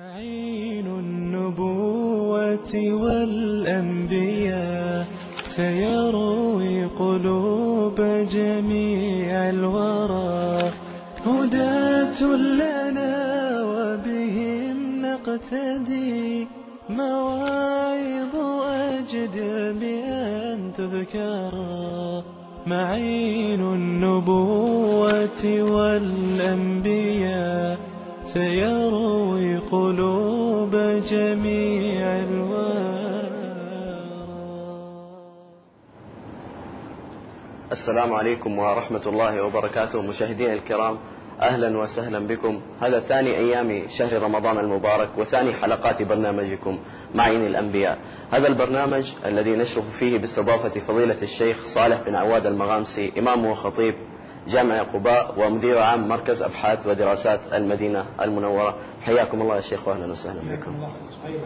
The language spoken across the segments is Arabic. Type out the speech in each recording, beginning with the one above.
معين النبوة والأنبياء سيروي قلوب جميع الورى هداة لنا وبهم نقتدي مواعظ أجدر بأن تذكرا معين النبوة والأنبياء سيروي السلام عليكم ورحمة الله وبركاته مشاهدينا الكرام أهلا وسهلا بكم. هذا ثاني أيام شهر رمضان المبارك وثاني حلقات برنامجكم معين الأنبياء. هذا البرنامج الذي نشرف فيه باستضافة فضيلة الشيخ صالح بن عواد المغامسي إمام وخطيب جامع قباء ومدير عام مركز أبحاث ودراسات المدينة المنورة. حياكم الله يا شيخ وأهلا وسهلا بكم.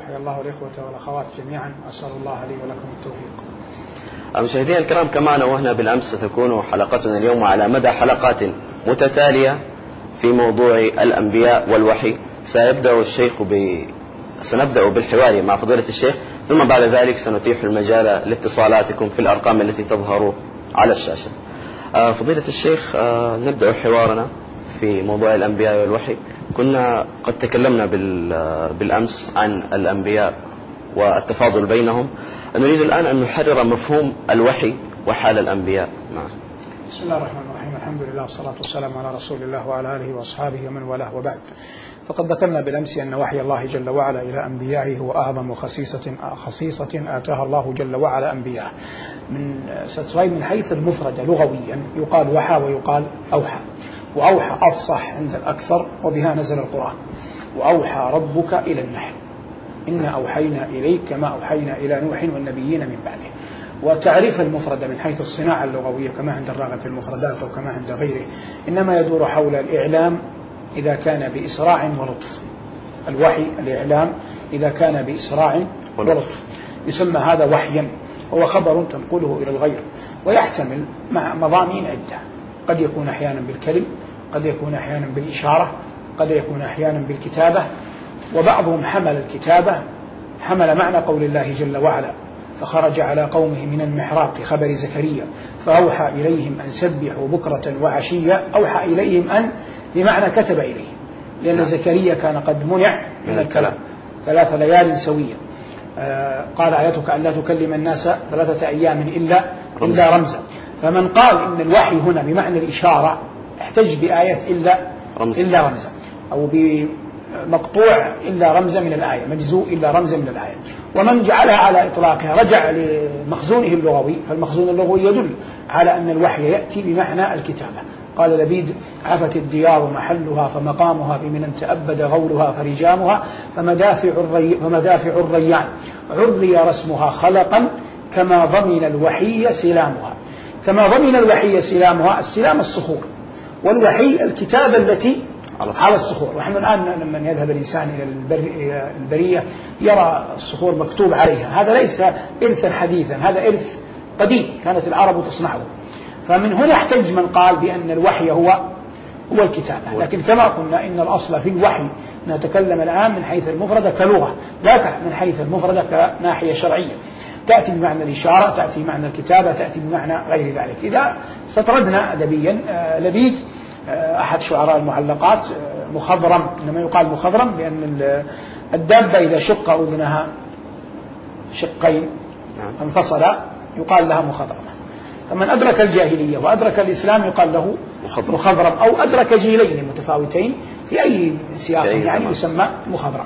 حيا الله الإخوة والأخوات جميعا. أسأل الله لي ولكم التوفيق. مشاهدينا الكرام كما نوهنا بالأمس ستكون حلقتنا اليوم على مدى حلقات متتالية في موضوع الأنبياء والوحي. سيبدأ الشيخ ب سنبدأ بالحوار مع فضيلة الشيخ. ثم بعد ذلك سنتيح المجال لاتصالاتكم في الأرقام التي تظهر على الشاشة. آه، فضيلة الشيخ آه، نبدأ حوارنا في موضوع الأنبياء والوحي. كنا قد تكلمنا بال- بالأمس عن الأنبياء والتفاضل بينهم. نريد الآن أن نحرر مفهوم الوحي وحال الأنبياء. نعم. بسم الله الرحمن الرحيم. الحمد لله والصلاة والسلام على رسول الله وعلى آله وأصحابه ومن والاه وبعد. فقد ذكرنا بالأمس أن وحي الله جل وعلا إلى أنبيائه هو أعظم خصيصة خصيصة آتاها الله جل وعلا أنبياءه. من من حيث المفردة لغويا يقال وحى ويقال أوحى. وأوحى أفصح عند الأكثر وبها نزل القرآن. وأوحى ربك إلى النحل. إنا أوحينا إليك كما أوحينا إلى نوح والنبيين من بعده. وتعريف المفردة من حيث الصناعة اللغوية كما عند الراغب في المفردات أو كما عند غيره إنما يدور حول الإعلام إذا كان بإسراع ولطف. الوحي الإعلام إذا كان بإسراع ولطف. يسمى هذا وحيا. هو خبر تنقله إلى الغير. ويحتمل مع مضامين عدة. قد يكون أحيانا بالكلم قد يكون أحيانا بالإشارة قد يكون أحيانا بالكتابة وبعضهم حمل الكتابة حمل معنى قول الله جل وعلا فخرج على قومه من المحراب في خبر زكريا فأوحى إليهم أن سبحوا بكرة وعشية أوحى إليهم أن بمعنى كتب إليهم لأن زكريا كان قد منع من الكلام. ثلاث ليال سوية. آه قال آيتك أن لا تكلم الناس ثلاثة أيام إلا إلا رمزا. فمن قال إن الوحي هنا بمعنى الإشارة احتج بآية إلا رمزا. إلا رمزا. أو بمقطوع إلا رمزا من الآية مجزوء إلا رمزا من الآية. ومن جعلها على إطلاقها رجع لمخزونه اللغوي فالمخزون اللغوي يدل على أن الوحي يأتي بمعنى الكتابة. قال لبيد عفت الديار محلها فمقامها بمن تأبد غولها فرجامها فمدافع, الري فمدافع الريان. عري رسمها خلقا كما ضمن الوحي سلامها. كما ضمن الوحي سلامها السلام الصخور. والوحي الكتابة التي على الصخور. ونحن الآن لما يذهب الإنسان إلى البر البرية يرى الصخور مكتوب عليها. هذا ليس إرثا حديثا هذا إرث قديم كانت العرب تصنعه. فمن هنا احتج من قال بأن الوحي هو هو الكتابة لكن كما قلنا إن الأصل في الوحي نتكلم الآن من حيث المفردة كلغة لا من حيث المفردة كناحية شرعية. تأتي بمعنى الإشارة تأتي بمعنى الكتابة تأتي بمعنى غير ذلك. إذا استطردنا أدبيا آه، لبيد أحد شعراء المعلقات آه، مخضرم إنما يقال مخضرم لأن ال- الدابة إذا شق أذنها شقين نعم. انفصلا يقال لها مخضرمة فمن أدرك الجاهلية وأدرك الإسلام يقال له مخضرم. أو أدرك جيلين متفاوتين في أي سياق يعني. يسمى مخضرم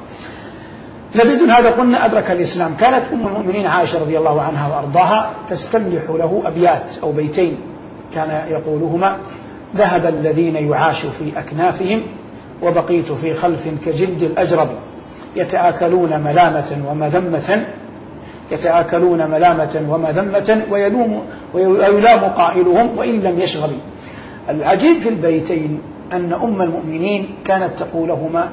لبيد هذا قلنا أدرك الإسلام كانت أم المؤمنين عائشة رضي الله عنها وأرضاها تستملح له أبيات أو بيتين كان يقولهما ذهب الذين يعاش في أكنافهم وبقيت في خلف كجلد الأجرب يتآكلون ملامة ومذمة يتآكلون ملامة ومذمة ويلوم ويلام قائلهم وإن لم يشغب العجيب في البيتين أن أم المؤمنين كانت تقولهما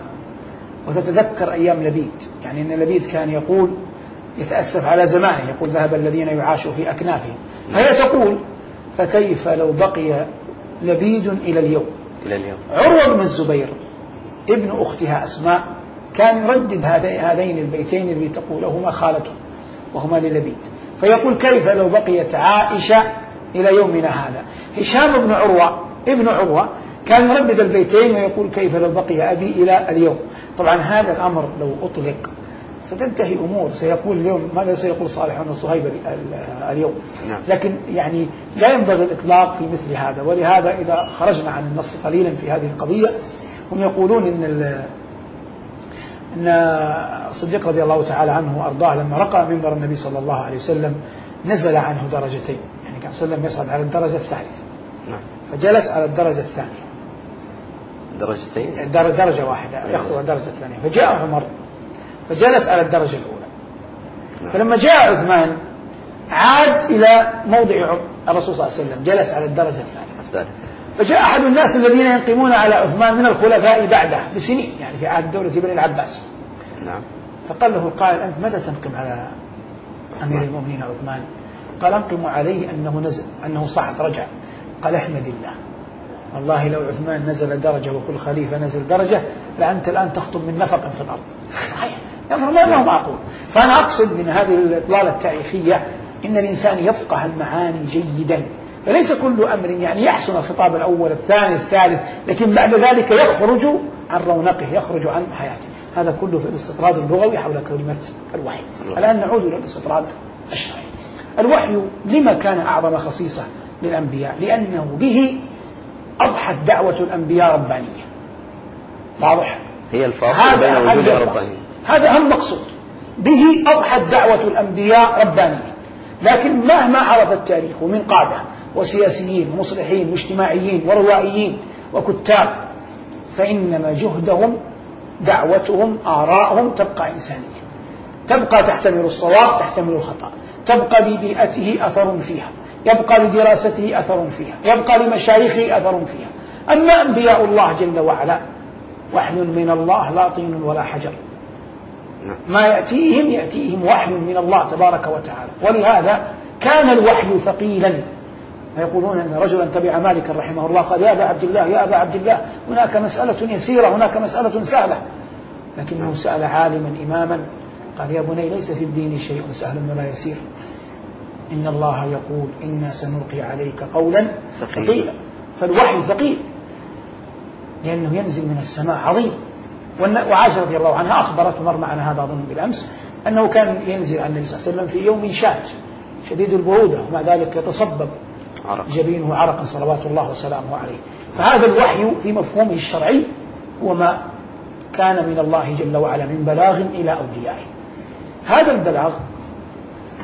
وتتذكر أيام لبيد. يعني أن لبيد كان يقول يتأسف على زمانه يقول ذهب الذين يعاشوا في أكنافهم. فهي تقول فكيف لو بقي لبيد إلى اليوم. إلى اليوم. عروة بن الزبير ابن أختها أسماء كان يردد هذين البيتين اللي تقولهما خالته وهما للبيد فيقول كيف لو بقيت عائشة إلى يومنا هذا؟ هشام بن عروة ابن عروة كان يردد البيتين ويقول كيف لو بقي أبي إلى اليوم؟ طبعا هذا الأمر لو أطلق ستنتهي أمور. سيقول اليوم ماذا سيقول صالح بن صهيب اليوم؟ نعم. لكن يعني لا ينبغي الإطلاق في مثل هذا. ولهذا إذا خرجنا عن النص قليلا في هذه القضية هم يقولون إن أن الصديق رضي الله تعالى عنه وأرضاه لما رقى منبر النبي صلى الله عليه وسلم نزل عنه درجتين. يعني كان صلى الله عليه وسلم يصعد على الدرجة الثالثة. نعم. فجلس على الدرجة الثانية. درجتين؟ در- درجة واحدة. يخطو الدرجة الثانية. فجاء عمر. فجلس على الدرجة الأولى. نعم. فلما جاء عثمان عاد إلى موضع الرسول صلى الله عليه وسلم جلس على الدرجة الثالثة. الثالث فجاء أحد الناس الذين ينقمون على عثمان من الخلفاء بعده بسنين يعني في عهد دولة بني العباس. نعم. فقال له القائل أنت متى تنقم على أمير. المؤمنين عثمان؟ قال أنقم عليه أنه نزل أنه صعد رجع. قال أحمد الله. والله لو عثمان نزل درجة وكل خليفة نزل درجة لأنت الآن تخطب من نفق في الأرض. صحيح. ما هو معقول. فأنا أقصد من هذه الإطلالة التاريخية أن الإنسان يفقه المعاني جيدا فليس كل أمر يعني يحسن الخطاب الأول الثاني الثالث لكن بعد ذلك يخرج عن رونقه يخرج عن حياته. هذا كله في الاستطراد اللغوي حول كلمة الوحي. الآن نعود إلى الاستطراد الشرعي. الوحي لما كان أعظم خصيصة للأنبياء؟ لأنه به أضحت دعوة الأنبياء ربانية. واضح؟ هي الفاصل بين وجود هذا رباني الفصل. هذا هم المقصود به أضحت دعوة الأنبياء ربانية لكن مهما عرف التاريخ من قادة وسياسيين ومصلحين واجتماعيين وروائيين وكتاب فإنما جهدهم دعوتهم آراءهم تبقى إنسانية. تبقى تحتمل الصواب تحتمل الخطأ. تبقى لبيئته أثر فيها. يبقى لدراسته أثر فيها. يبقى لمشايخه أثر فيها. أما أنبياء الله جل وعلا وحي من الله لا طين ولا حجر. ما يأتيهم يأتيهم وحي من الله تبارك وتعالى. ولهذا كان الوحي ثقيلا. ويقولون أن رجلا تبع مالكا رحمه الله قال يا أبا عبد الله يا أبا عبد الله هناك مسألة يسيرة هناك مسألة سهلة. لكنه سأل عالما إماما. قال يا بني ليس في الدين شيء سهل ولا يسير. إن الله يقول إنا سنلقي عليك قولا ثقيلا. فالوحي ثقيل. لأنه ينزل من السماء عظيم. وعائشة رضي الله عنها أخبرت ومر معنا هذا أظن بالأمس أنه كان ينزل على النبي صلى الله عليه وسلم في يوم شات شديد البرودة ومع ذلك يتصبب عرق. جبينه عرقا صلوات الله وسلامه عليه. فهذا الوحي في مفهومه الشرعي هو ما كان من الله جل وعلا من بلاغ إلى أوليائه هذا البلاغ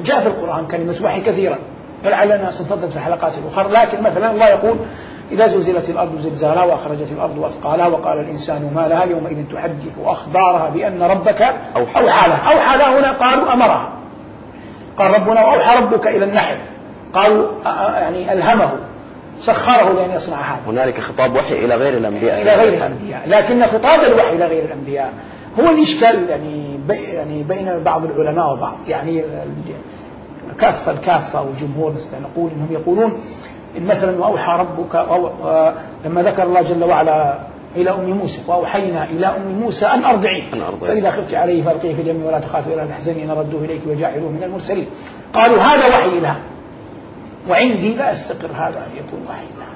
جاء في القرآن كلمة وحي كثيرا لعلنا سنتظر في الحلقات الأخرى لكن مثلا الله يقول إذا زلزلت الأرض زلزالها وأخرجت الأرض أثقالها وقال الإنسان ما لها يومئذ تحدث أخبارها بأن ربك أوحى. لها أوحى لها هنا قالوا أمرها. قال ربنا وأوحى ربك إلى النحل. قالوا يعني ألهمه. سخره لأن يصنع هذا. هنالك خطاب وحي إلى غير الأنبياء. إلى غير الأنبياء. لكن خطاب الوحي إلى غير الأنبياء هو الإشكال يعني يعني بين بعض العلماء وبعض. يعني كافة الكافة والجمهور نقول إنهم يقولون مثلا وأوحى ربك أو لما ذكر الله جل وعلا إلى أم موسى وأوحينا إلى أم موسى أن أرضعيه. فإذا خفت عليه فألقيه في اليم ولا تخافي ولا تحزني إن ردوه إليك وجاعلوه من المرسلين. قالوا هذا وحي إلهام وعندي لا يستقر هذا أن يكون وحي إلهام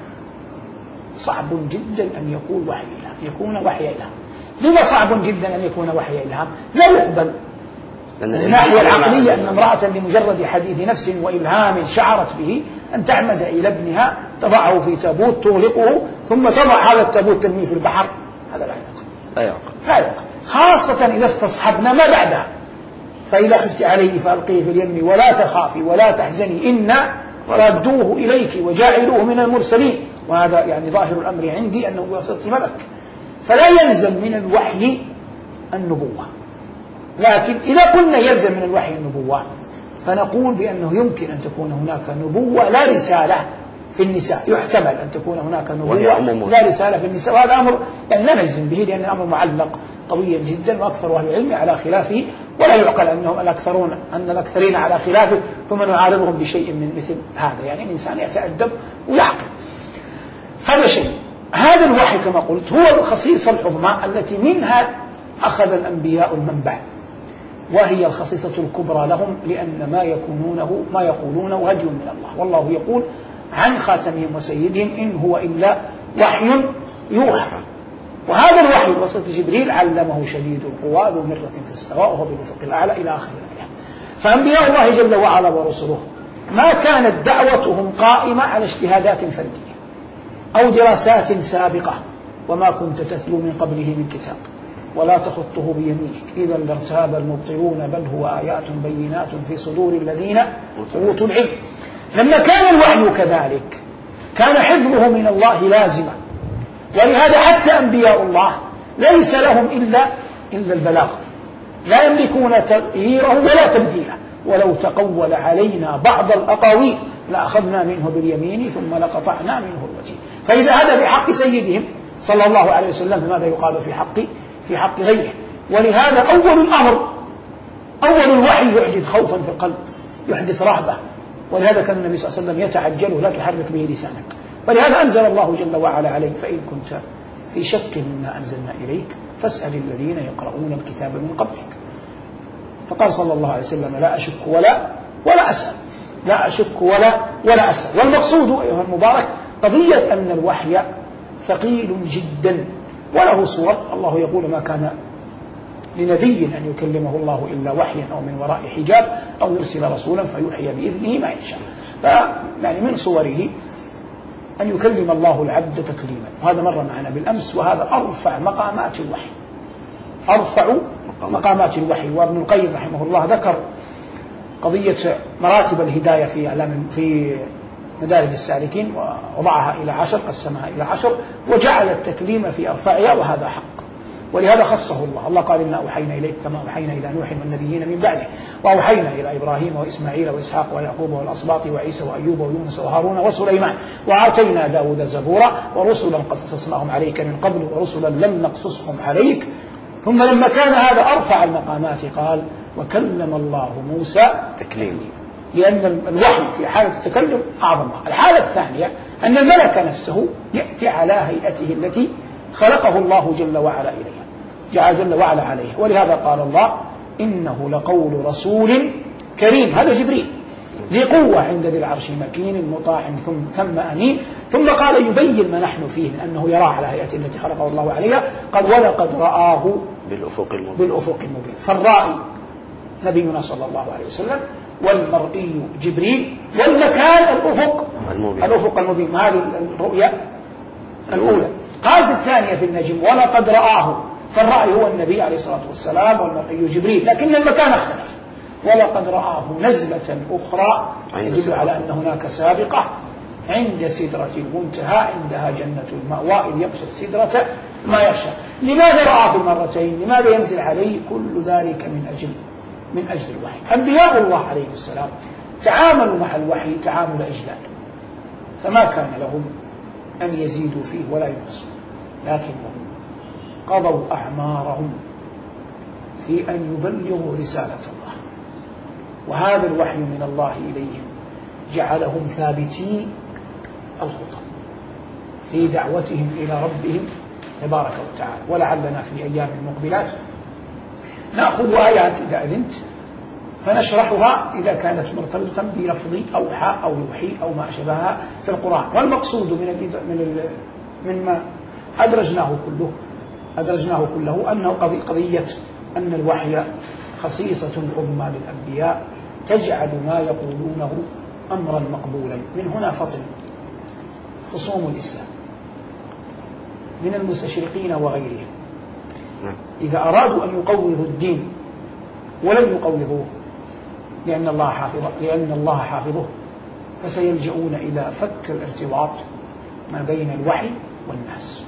صعب جدا أن يقول وحي إلهام يكون وحي إلهام لما صعب جدا أن يكون وحي إلهام لا يقبل. الناحية العقلية. أن امرأة لمجرد حديث نفس وإلهام شعرت به أن تعمد إلى ابنها تضعه في تابوت تغلقه ثم تضع هذا التابوت ترميه في البحر. هذا لا يقبل لا يعقل. لا يقبل خاصة إذا استصحبنا ما بعدها. فإذا خفت عليه فألقيه في اليم ولا تخافي ولا تحزني إنا رادوه إليك وجاعلوه من المرسلين. وهذا يعني ظاهر الأمر عندي أنه بواسطة ملك. فلا يلزم من الوحي النبوة. لكن إذا قلنا يلزم من الوحي النبوة فنقول بأنه يمكن أن تكون هناك نبوة لا رسالة في النساء. يحتمل أن تكون هناك نبوة. لا رسالة في النساء. وهذا أمر يعني لا نجزم به لأن الأمر معلق قويا جدا وأكثر أهل العلم على خلافه. ولا يعقل أنهم الأكثرون أن الأكثرين على خلافه ثم نعارضهم بشيء من مثل هذا. يعني الإنسان يتأدب ويعقل. هذا شيء. هذا الوحي كما قلت هو الخصيصة العظمى التي منها أخذ الأنبياء المنبع. وهي الخصيصة الكبرى لهم لأن ما يكونونه ما يقولونه هدي من الله. والله يقول عن خاتمهم وسيدهم إن هو إلا وحي يوحى. وهذا الوحي بواسطة جبريل علمه شديد القوى ذو مرة في السواء وهو بالأفق الأعلى إلى آخر الآيات. فأنبياء الله جل وعلا ورسله ما كانت دعوتهم قائمة على اجتهادات فردية أو دراسات سابقة وما كنت تتلو من قبله من كتاب. ولا تخطه بيمينك. إذا لارتاب المبطلون بل هو آيات بينات في صدور الذين أوتوا العلم. لما كان الوحي كذلك كان حفظه من الله لازما. ولهذا حتى أنبياء الله ليس لهم إلا إلا البلاغ. لا يملكون تغييره ولا تبديله. ولو تقول علينا بعض الأقاويل لأخذنا منه باليمين ثم لقطعنا منه الوجه فإذا هذا بحق سيدهم صلى الله عليه وسلم فماذا يقال في حق في حق غيره. ولهذا أول الأمر أول الوحي يحدث خوفا في القلب يحدث رهبة. ولهذا كان النبي صلى الله عليه وسلم يتعجل لا تحرك به لسانك. فلهذا أنزل الله جل وعلا عليه فإن كنت في شك مما أنزلنا إليك فاسأل الذين يقرؤون الكتاب من قبلك. فقال صلى الله عليه وسلم لا أشك ولا ولا أسأل. لا أشك ولا ولا أسأل. والمقصود أيها المبارك قضية أن الوحي ثقيل جدا. وله صور. الله يقول ما كان لنبي أن يكلمه الله إلا وحيا أو من وراء حجاب أو يرسل رسولا فيوحي بإذنه ما يشاء. فيعني من صوره أن يكلم الله العبد تكليما. وهذا مر معنا بالأمس وهذا أرفع مقامات الوحي. أرفع مقامات الوحي. وابن القيم رحمه الله ذكر قضية مراتب الهداية في أعلام في مدارج السالكين ووضعها إلى عشر قسمها إلى عشر وجعل التكليم في أرفعها وهذا حق. ولهذا خصه الله. الله قال إنا أوحينا إليك كما أوحينا إلى نوح والنبيين من بعده وأوحينا إلى إبراهيم وإسماعيل وإسحاق ويعقوب والأسباط وعيسى وأيوب ويونس وهارون وسليمان وآتينا داود زبورا ورسلا قد قصصناهم عليك من قبل ورسلا لم نقصصهم عليك. ثم لما كان هذا أرفع المقامات قال وكلم الله موسى تكليم لأن الوحي في حالة التكلم أعظم. الحالة الثانية أن الملك نفسه يأتي على هيئته التي خلقه الله جل وعلا إليها. جعل جل وعلا عليه. ولهذا قال الله إنه لقول رسول كريم. هذا جبريل. ذي قوة عند ذي العرش مكين مطاع ثم ثم أمين ثم قال يبين ما نحن فيه من أنه يرى على هيئته التي خلقه الله عليها. قال ولقد رآه بالأفق المبين. بالأفق المبين. فالرائي نبينا صلى الله عليه وسلم والمرئي جبريل والمكان الأفق. المبين الأفق المبين. هذه الرؤيا؟ الأولى. قال في الثانية في النجم ولقد رآه. فالرأي هو النبي عليه الصلاة والسلام والمرئي جبريل. لكن المكان اختلف. ولقد رآه نزلة أخرى يدل على أن هناك سابقة. عند سدرة المنتهى عندها جنة المأوى. إذ يغشى السدرة ما يغشى لماذا رأى في المرتين لماذا ينزل عليه؟ كل ذلك من أجل من أجل الوحي. أنبياء الله عليه السلام تعاملوا مع الوحي تعامل إجلال فما كان لهم أن يزيدوا فيه ولا ينقصوا. لكنهم قضوا أعمارهم في أن يبلغوا رسالة الله. وهذا الوحي من الله إليهم جعلهم ثابتي الخطى في دعوتهم إلى ربهم تبارك وتعالى. ولعلنا في أيام مقبلات نأخذ آيات إذا أذنت فنشرحها إذا كانت مرتبطة بلفظ أوحى أو يوحي أو ما أشبهها في القرآن. والمقصود من من مما أدرجناه كله أدرجناه كله أنه قضي- قضية أن الوحي خصيصة عظمى للأنبياء تجعل ما يقولونه أمرا مقبولا. من هنا فطن خصوم الإسلام من المستشرقين وغيرهم. إذا أرادوا أن يقوضوا الدين ولم يقوضوه لأن الله حافظه لأن الله حافظه. فسيلجؤون إلى فك الارتباط ما بين الوحي والناس.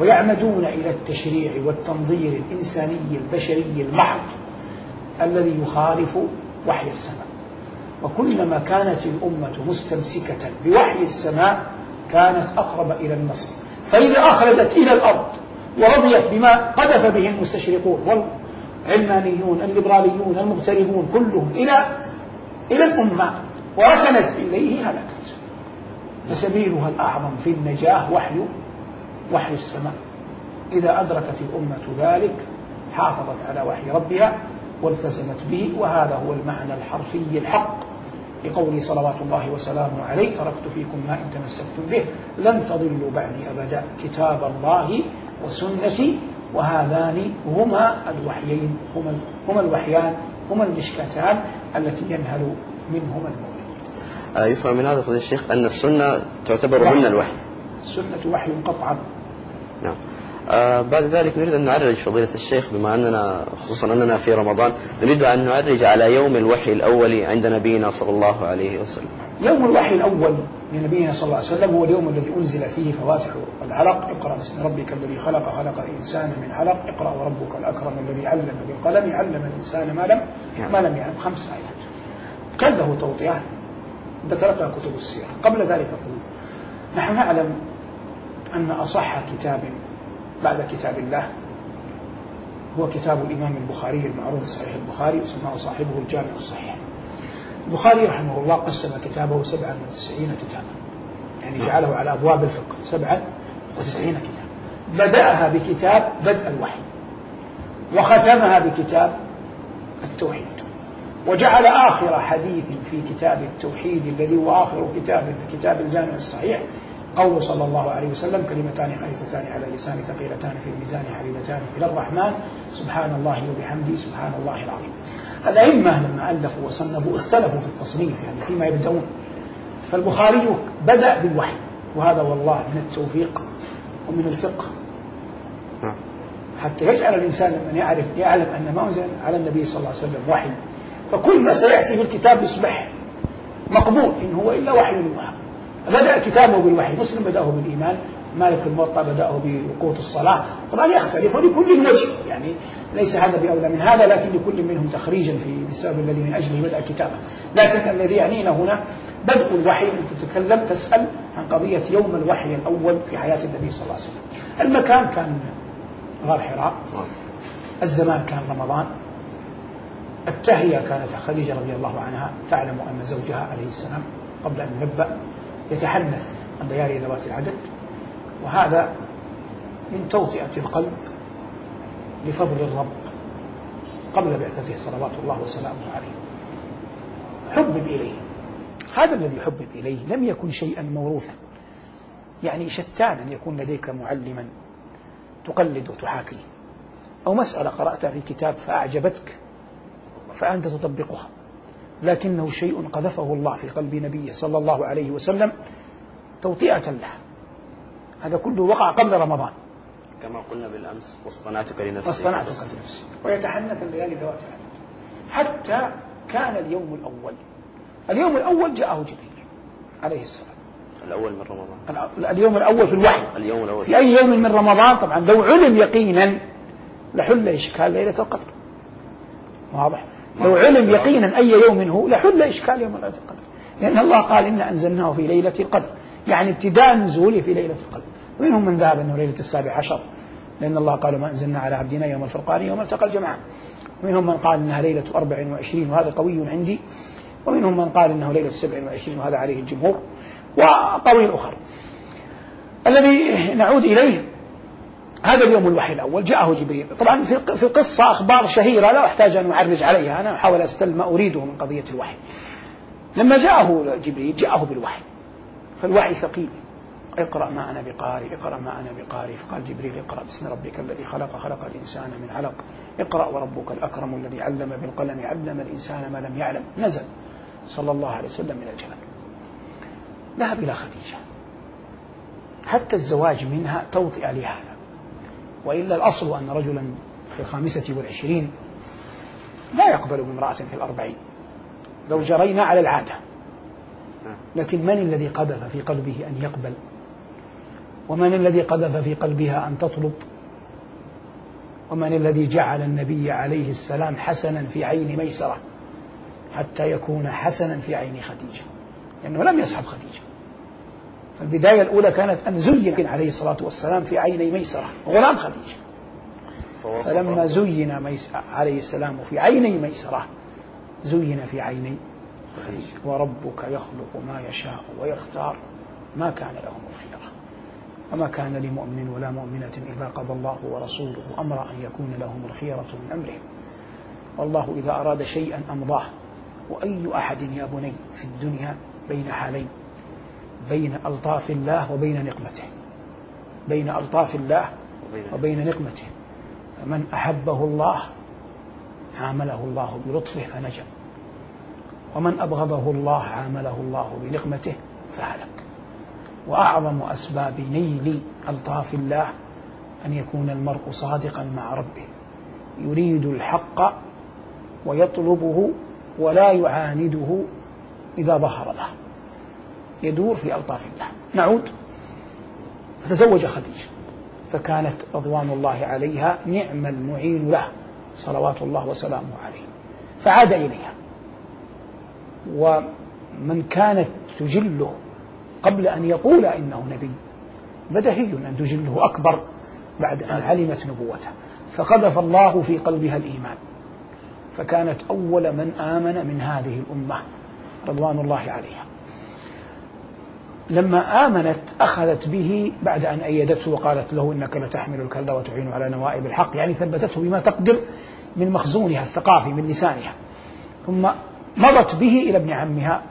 ويعمدون إلى التشريع والتنظير الإنساني البشري المحض الذي يخالف وحي السماء. وكلما كانت الأمة مستمسكة بوحي السماء كانت أقرب إلى النصر. فإذا أخرجت إلى الأرض ورضيت بما قذف به المستشرقون والعلمانيون الليبراليون المغتربون كلهم إلى إلى الأمة وركنت إليه هلكت. فسبيلها الأعظم في النجاة وحي وحي السماء. إذا أدركت الأمة ذلك حافظت على وحي ربها والتزمت به وهذا هو المعنى الحرفي الحق لقوله صلوات الله وسلامه عليه تركت فيكم ما إن تمسكتم به لن تضلوا بعدي أبدا. كتاب الله وسنتي وهذان هما الوحيين هما هما الوحيان هما المشكتان التي ينهل منهما. آه، يفهم من هذا فضيلة الشيخ أن السنة تعتبر من الوحي. السنة وحي قطعا. نعم. آه بعد ذلك نريد أن نعرج فضيلة الشيخ بما أننا خصوصا أننا في رمضان نريد أن نعرج على يوم الوحي الأول عند نبينا صلى الله عليه وسلم. يوم الوحي الأول لنبينا صلى الله عليه وسلم هو اليوم الذي أنزل فيه فواتح العلق اقرأ باسم ربك الذي خلق خلق الإنسان من علق. اقرأ وربك الأكرم الذي علم بالقلم. علم الإنسان ما لم ما لم يعلم. خمس آيات. كان له توطئة. ذكرتها كتب السيرة. قبل ذلك أقول نحن نعلم أن أصح كتاب بعد كتاب الله. هو كتاب الإمام البخاري المعروف صحيح البخاري وسماه صاحبه الجامع الصحيح. البخاري رحمه الله قسم كتابه سبعا وتسعين كتابا. يعني جعله على أبواب الفقه. سبعا وتسعين كتابا. بدأها بكتاب بدء الوحي. وختمها بكتاب التوحيد. وجعل آخر حديث في كتاب التوحيد الذي هو آخر كتاب في كتاب الجامع الصحيح قول صلى الله عليه وسلم كلمتان خفيفتان على لسان ثقيلتان في الميزان حبيبتان إلى الرحمن. سبحان الله وبحمده سبحان الله العظيم. الأئمة لما ألفوا وصنفوا اختلفوا في التصنيف يعني فيما يبدأون. فالبخاري بدأ بالوحي وهذا والله من التوفيق ومن الفقه. نعم. حتى يجعل الإنسان من يعرف يعلم أن ما أنزل على النبي صلى الله عليه وسلم وحي. فكل ما سيأتي في الكتاب يصبح مقبول إن هو إلا وحي الله بدأ كتابه بالوحي. مسلم بدأه بالإيمان مالك الموطأ بدأه بوقوت الصلاة. طبعا يختلف ولكل وجه يعني ليس هذا بأولى من هذا لكن لكل منهم تخريجا في السبب الذي من أجله بدأ كتابه. لكن الذي يعنينا هنا بدء الوحي. أنت تتكلم تسأل عن قضية يوم الوحي الأول في حياة النبي صلى الله عليه وسلم. المكان كان غار حراء. الزمان كان رمضان. التهيئة كانت خديجة رضي الله عنها تعلم أن زوجها عليه السلام قبل أن ينبأ. يتحنث الليالي ذوات العدد وهذا من توطئة القلب لفضل الرب قبل بعثته صلوات الله وسلامه عليه. حبب إليه. هذا الذي حبب إليه لم يكن شيئا موروثا. يعني شتان أن يكون لديك معلما تقلد وتحاكيه أو مسألة قرأتها في كتاب فأعجبتك فأنت تطبقها. لكنه شيء قذفه الله في قلب نبيه صلى الله عليه وسلم توطئة له. هذا كله وقع قبل رمضان. كما قلنا بالأمس واصطنعتك لنفسي واصطنعتك لنفسي ويتحنث الليالي ذوات العدد. حتى كان اليوم الأول. اليوم الأول جاءه جبريل عليه السلام. الأول من رمضان. اليوم الأول في الوحي. اليوم الأول. في أي يوم من رمضان؟ طبعا لو علم يقينا لحل إشكال ليلة القدر. واضح. لو علم يقينا أي يوم هو لحل إشكال يوم ليلة القدر. لأن الله قال إنا أنزلناه في ليلة القدر. يعني ابتداء نزوله في ليلة القدر. ومنهم من ذهب أنه ليلة السابع عشر. لأن الله قال ما أنزلنا على عبدنا يوم الفرقان يوم التقى الجمعان ومنهم من قال أنها ليلة أربع وعشرين وهذا قوي عندي. ومنهم من قال أنه ليلة سبع وعشرين وهذا عليه الجمهور. وقوي أخر الذي نعود إليه هذا اليوم الوحي الأول. جاءه جبريل. طبعا في القصة أخبار شهيرة لا أحتاج أن أعرج عليها. أنا أحاول أستل ما أريده من قضية الوحي. لما جاءه جبريل جاءه بالوحي. فالوحي ثقيل. اقرأ ما أنا بقارئ اقرأ ما أنا بقارئ فقال جبريل اقرأ. باسم ربك الذي خلق خلق الإنسان من علق. اقرأ وربك الأكرم الذي علم بالقلم علم الإنسان ما لم يعلم. نزل صلى الله عليه وسلم من الجبل ذهب إلى خديجة. حتى الزواج منها توطئ لهذا. وإلا الأصل أن رجلا في الخامسة والعشرين لا يقبل بامرأة في الأربعين. لو جرينا على العادة. لكن من الذي قذف في قلبه أن يقبل؟ ومن الذي قذف في قلبها أن تطلب؟ ومن الذي جعل النبي عليه السلام حسنا في عين ميسرة حتى يكون حسنا في عين خديجة؟ لأنه لم يصحب خديجة. فالبداية الأولى كانت أن زين عليه الصلاة والسلام في عيني ميسرة غلام خديجة. فلما زين عليه السلام في عيني ميسرة زين في عيني خديجة. وربك يخلق ما يشاء ويختار ما كان لهم الخيرة وما كان لمؤمن ولا مؤمنة إذا قضى الله ورسوله أمرا أن يكون لهم الخيرة من أمرهم. والله إذا أراد شيئا أمضاه. وأي أحد يا بني في الدنيا بين حالين؟ بين ألطاف الله وبين نقمته. بين ألطاف الله وبين نقمته. فمن أحبه الله عامله الله بلطفه فنجا. ومن أبغضه الله عامله الله بنقمته فهلك وأعظم أسباب نيل ألطاف الله أن يكون المرء صادقا مع ربه. يريد الحق ويطلبه ولا يعانده إذا ظهر له. يدور في ألطاف الله. نعود. فتزوج خديجة. فكانت رضوان الله عليها نعم المعين له صلوات الله وسلامه عليه. فعاد إليها. ومن كانت تجله قبل أن يقول إنه نبي بدهي أن تجله أكبر بعد أن علمت نبوته فقذف الله في قلبها الإيمان. فكانت أول من آمن من هذه الأمة رضوان الله عليها. لما آمنت أخذت به بعد أن أيدته وقالت له إنك لتحمل الكلا وتعين على نوائب الحق يعني ثبتته بما تقدر من مخزونها الثقافي من لسانها. ثم مضت به إلى ابن عمها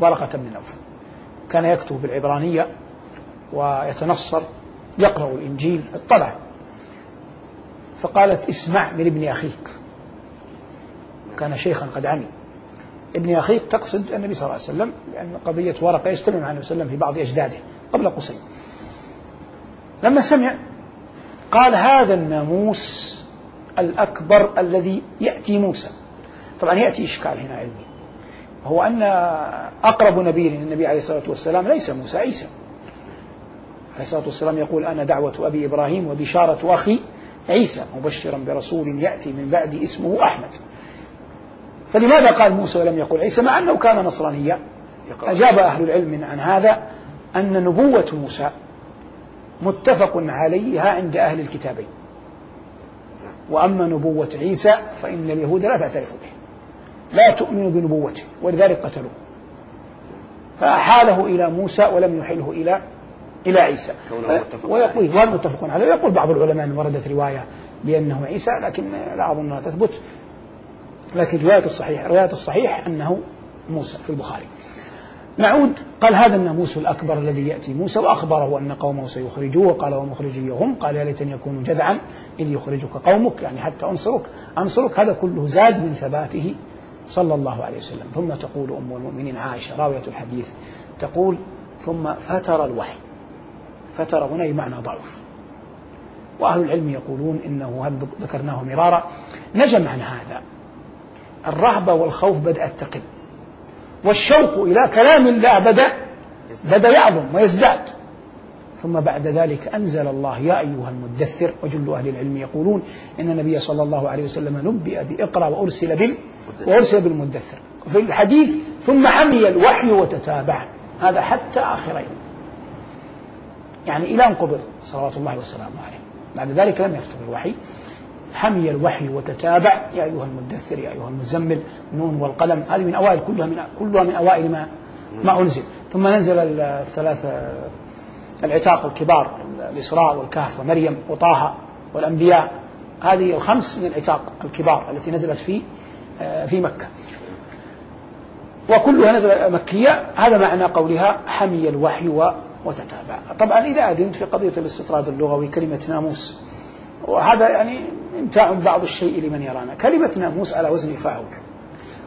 ورقة بن نوفل كان يكتب بالعبرانية ويتنصر يقرأ الإنجيل اطلع. فقالت اسمع من ابن أخيك. كان شيخا قد عمي ابن أخيك تقصد النبي صلى الله عليه وسلم لأن قضية ورقة يجتمع مع النبي صلى الله عليه وسلم في بعض أجداده قبل قصي. لما سمع قال هذا الناموس الأكبر الذي يأتي موسى. طبعا يأتي إشكال هنا علمي. هو أن أقرب نبي للنبي عليه الصلاة والسلام ليس موسى عيسى. عليه الصلاة والسلام يقول أنا دعوة أبي إبراهيم وبشارة أخي عيسى مبشرا برسول يأتي من بعد اسمه أحمد. فلماذا قال موسى ولم يقل؟ عيسى مع أنه كان نصرانيا. أجاب أهل العلم عن هذا أن نبوة موسى متفق عليها عند أهل الكتابين. وأما نبوة عيسى فإن اليهود لا تعترف به. لا تؤمن بنبوته ولذلك قتلوه. فأحاله إلى موسى ولم يحله إلى إلى عيسى. ويقول متفق عليه. ويقول بعض العلماء أن وردت رواية بأنه عيسى لكن لا أظنها تثبت. لكن رواية الصحيح رواية الصحيح أنه موسى في البخاري. نعود قال هذا الناموس الأكبر الذي يأتي. موسى وأخبره أن قومه سيخرجوه وقال ومخرجي هم قال يا ليتني يكون جذعا إن يخرجك قومك يعني حتى أنصرك. أنصرك هذا كله زاد من ثباته صلى الله عليه وسلم. ثم تقول أم المؤمنين عائشة راوية الحديث تقول ثم فتر الوحي. فتر هنا بمعنى ضعف. وأهل العلم يقولون إنه ذكرناه مرارا. نجم عن هذا. الرهبة والخوف بدأت تقل والشوق إلى كلام الله بدأ بدأ يعظم ويزداد. ثم بعد ذلك أنزل الله يا أيها المدثر وجل أهل العلم يقولون إن النبي صلى الله عليه وسلم نبئ بإقرأ وأرسل بال وأرسل بالمدثر. في الحديث ثم عمي الوحي وتتابع. هذا حتى آخر يوم. يعني إلى أن قبض صلوات الله وسلامه عليه. بعد ذلك لم يفتر الوحي. حمي الوحي وتتابع. يا أيها المدثر يا أيها المزمل نون والقلم. هذه من أوائل كلها من كلها من أوائل ما ما أنزل. ثم نزل الثلاثة العتاق الكبار الإسراء والكهف ومريم وطه والأنبياء. هذه الخمس من العتاق الكبار التي نزلت في في مكة. وكلها نزل مكية. هذا معنى قولها حمي الوحي وتتابع. طبعا إذا أذنت في قضية الاستطراد اللغوي كلمة ناموس. وهذا يعني امتاع بعض الشيء لمن يرانا. كلمة ناموس على وزن فاعل.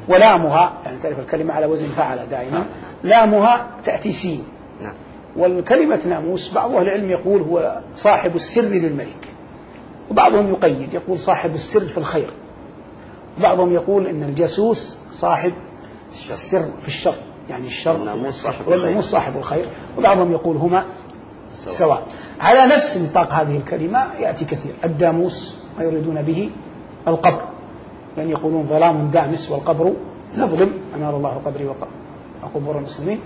ولامها يعني تعرف الكلمة على وزن فعل دائما. لامها تأتي سين نعم. والكلمة ناموس بعض أهل العلم يقول هو صاحب السر للملك. وبعضهم يقيد يقول صاحب السر في الخير. وبعضهم يقول إن الجاسوس صاحب السر في الشر. يعني الشر. والناموس صاحب والناموس صاحب الخير. وبعضهم يقول هما سواء. على نفس نطاق هذه الكلمة يأتي كثير. الداموس ما يريدون به القبر. لأن يقولون ظلام دامس والقبر مظلم. أنار الله قبري وقبور المسلمين.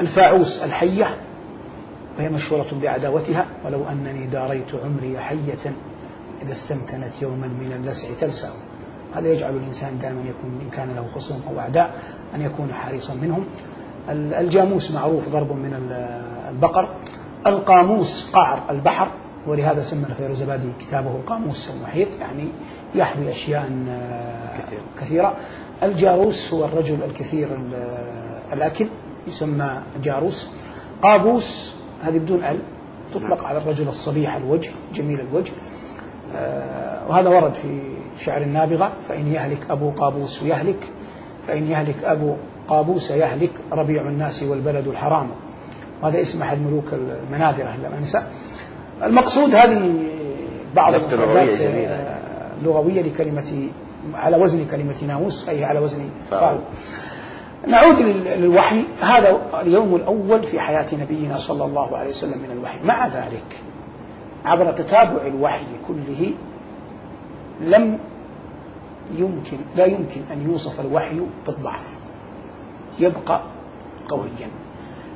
الفاعوس الحية. وهي مشهورة بعداوتها. ولو أنني داريت عمري حية إذا استمكنت يوما من اللسع تلسع. هذا يجعل الإنسان دائما يكون إن كان له خصوم أو أعداء أن يكون حريصا منهم. الجاموس معروف ضرب من البقر. القاموس قعر البحر ولهذا سمى الفيروزبادي كتابه القاموس المحيط يعني يحوي أشياء كثيرة. الجاروس هو الرجل الكثير الأكل يسمى جاروس. قابوس هذه بدون ال تطلق على الرجل الصبيح الوجه جميل الوجه. آه، وهذا ورد في شعر النابغة فإن يهلك أبو قابوس يهلك. فإن يهلك أبو قابوس يهلك ربيع الناس والبلد الحرام. وهذا اسم أحد ملوك المناذرة لم أنسى. المقصود هذه بعض المفردات آه، لغوية لكلمة على وزن كلمة ناموس أي على وزن فاعل نعود للوحي. هذا اليوم الأول في حياة نبينا صلى الله عليه وسلم من الوحي. مع ذلك عبر تتابع الوحي كله لم يمكن لا يمكن أن يوصف الوحي بالضعف. يبقى قويا.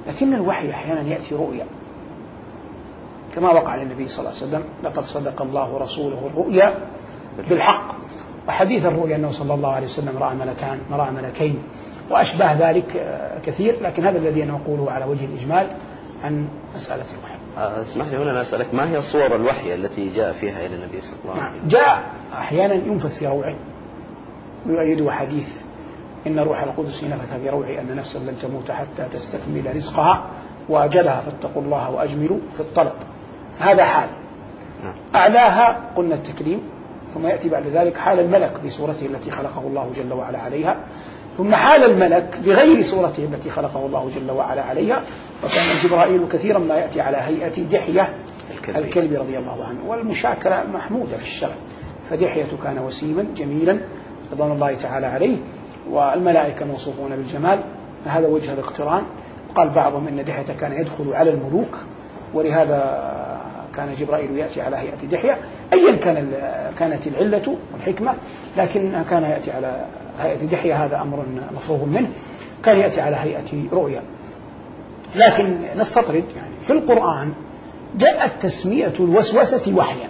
لكن الوحي أحيانا يأتي رؤيا. كما وقع للنبي صلى الله عليه وسلم لقد صدق الله رسوله الرؤيا بالحق. وحديث الرؤيا أنه صلى الله عليه وسلم رأى ملكان رأى ملكين وأشباه ذلك آه، كثير. لكن هذا الذي أنا أقوله على وجه الإجمال عن مسألة الوحي. آه، اسمح لي هنا أسألك ما هي صور الوحي التي جاء فيها إلى النبي صلى الله عليه نعم. وسلم جاء أحيانا ينفث في روعه. ويؤيده حديث إن روح القدس نفث في روعي أن نفسا لن تموت حتى تستكمل رزقها وأجلها فاتقوا الله وأجملوا في الطلب. هذا حال. نعم. أعلاها قلنا التكريم ثم يأتي بعد ذلك حال الملك بصورته التي خلقه الله جل وعلا عليها ثم حال الملك بغير صورته التي خلقه الله جل وعلا عليها وكان جبرائيل كثيرا ما يأتي على هيئة دحية الكلب رضي الله عنه والمشاكلة محمودة في الشرع فدحية كان وسيما جميلا رضوان الله تعالى عليه والملائكة موصوفون بالجمال فهذا وجه الاقتران. قال بعضهم إن دحية كان يدخل على الملوك ولهذا كان جبرائيل يأتي على هيئة دحية. ايا كان كانت العلة والحكمة لكن كان يأتي على هيئة دحية هذا أمر مفروغ منه. كان يأتي على هيئة رؤيا. لكن نستطرد يعني في القرآن جاءت تسمية الوسوسة وحيا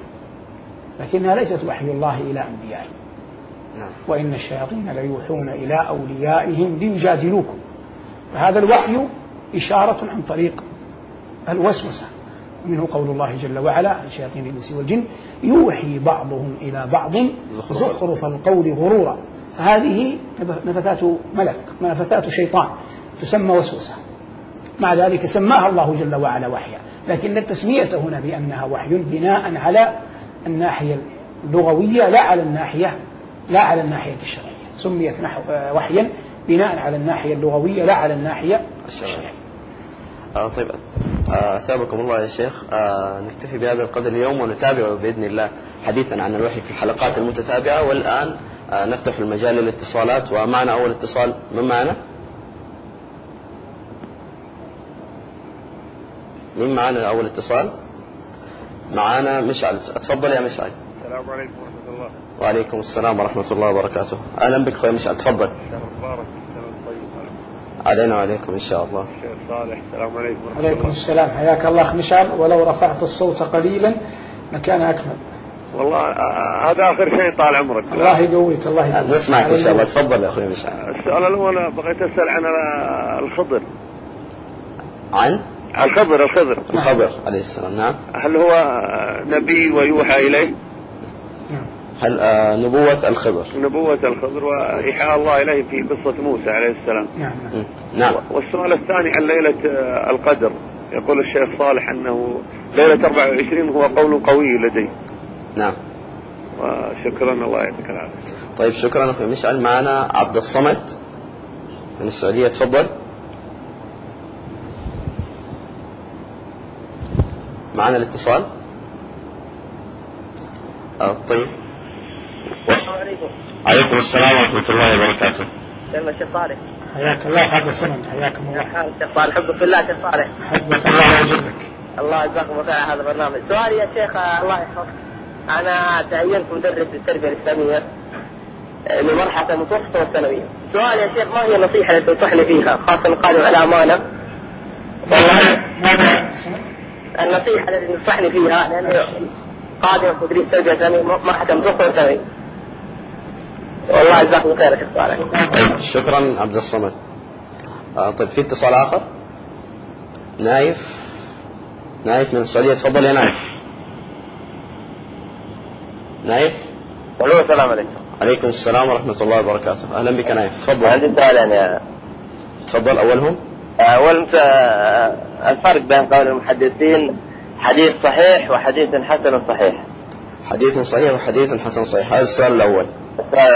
لكنها ليست وحي الله إلى أنبيائه. نعم. وإن الشياطين ليوحون إلى أوليائهم ليجادلوكم. فهذا الوحي إشارة عن طريق الوسوسة. منه قول الله جل وعلا عن شياطين الإنس والجن يوحي بعضهم إلى بعض زخرف. القول غرورا. فهذه نفثات ملك نفثات شيطان تسمى وسوسة. مع ذلك سماها الله جل وعلا وحيا. لكن التسمية هنا بأنها وحي بناء على الناحية اللغوية لا على الناحية لا على الناحية الشرعية سميت نحو آه، وحيا بناء على الناحية اللغوية لا على الناحية الشرعية. آه طيب آه، أثابكم الله يا شيخ. آه نكتفي بهذا القدر اليوم ونتابع بإذن الله حديثا عن الوحي في الحلقات المتتابعة. والآن آه نفتح المجال للاتصالات. ومعنا أول اتصال من معنا؟ مين معنا أول اتصال؟ معنا مشعل. اتفضل يا مشعل. السلام عليكم وعليكم السلام ورحمة الله وبركاته. أهلا بك أخوي مشعل تفضل. علينا وعليكم إن شاء الله. صالح السلام عليكم عليكم السلام. حياك الله أخ مشعل. ولو رفعت الصوت قليلا لكان أكمل. والله هذا آخر شيء طال عمرك. الله يقويك الله يقويك. نسمعك إن شاء الله. تفضل يا أخوي مشعل. السؤال الأول بغيت أسأل عن الخضر. عن؟ الخضر الخضر. الخضر عليه السلام. نعم. هل هو نبي ويوحى إليه؟ هل آه نبوة الخضر. نبوة الخضر وإيحاء الله إليه في قصة موسى عليه السلام. نعم. نعم. والسؤال الثاني عن ليلة آه، القدر. يقول الشيخ صالح أنه ليلة 24 هو قول قوي لدي نعم. وشكرا الله يعطيك العافية. طيب شكرا أخوي. مشعل معنا عبد الصمد من السعودية. تفضل. معنا الاتصال. آه طيب. السلام عليكم. عليكم السلام ورحمة الله وبركاته. يلا شيخ صالح. حياك الله هذا السند. حياكم الله. حال شيخ صالح. حبك في الله شيخ صالح. حبك الله ويجزيك الله يجزاكم خير على هذا البرنامج. سؤالي يا شيخ الله يحفظك. أنا تعينت مدرس للتربيه الإسلامية لمرحلة المتوسطة والثانوية. سؤالي يا شيخ ما هي النصيحة التي تنصحني فيها؟ خاصة القادم على أمانة. والله النصيحة التي تنصحني فيها لاني قادم تدريس التربية الإسلامية مرحله المتوسطه والثانويه والله جزاكم خير صالح طيب شكرا عبد الصمد. آه طيب في اتصال آخر؟ نايف؟ نايف من السعودية تفضل يا نايف. نايف؟ ألو السلام عليكم. عليكم السلام ورحمة الله وبركاته. أهلا بك نايف تفضل. عندي سؤالين يا تفضل أولهم؟ أول الفرق بين قول المحدثين حديث صحيح وحديث حسن صحيح. حديث صحيح وحديث حسن صحيح. هذا السؤال الأول.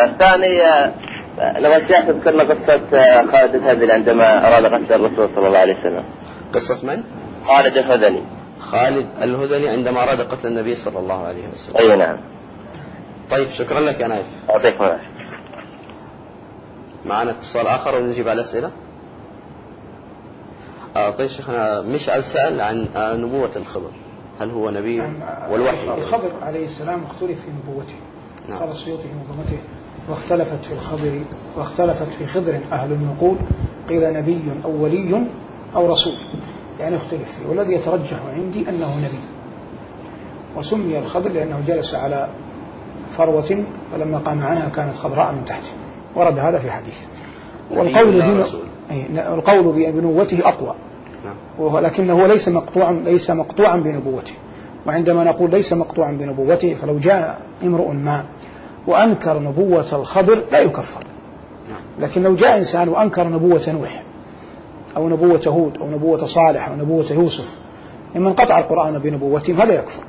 الثاني آه، لو الشيخ تذكرنا قصة آه، خالد الهذلي عندما أراد قتل الرسول صلى الله عليه وسلم. قصة من؟ خالد الهذلي. خالد الهذلي عندما أراد قتل النبي صلى الله عليه وسلم. أي نعم. طيب شكرا لك يا نايف. العافية. معنا اتصال آخر ونجيب على الأسئلة آه طيب شيخنا مشعل سأل عن آه نبوة الخضر. هل هو نبي نعم، والوحي؟ الخضر عليه السلام اختلف في نبوته. نعم. قال السيوطي في منظومته واختلفت في الخضر واختلفت في خضر أهل النقول قيل نبي أو ولي أو رسول. يعني اختلف فيه. والذي يترجح عندي أنه نبي. وسمي الخضر لأنه جلس على فروة فلما قام عنها كانت خضراء من تحته. ورد هذا في حديث. والقول بن-. أي، القول بنبوته أقوى. نعم. ولكنه ليس مقطوعا ليس مقطوعا بنبوته. وعندما نقول ليس مقطوعا بنبوته فلو جاء امرؤ ما وأنكر نبوة الخضر لا يكفر. لكن لو جاء إنسان وأنكر نبوة نوح أو نبوة هود أو نبوة صالح أو نبوة يوسف ممن قطع القرآن بنبوتهم هذا يكفر.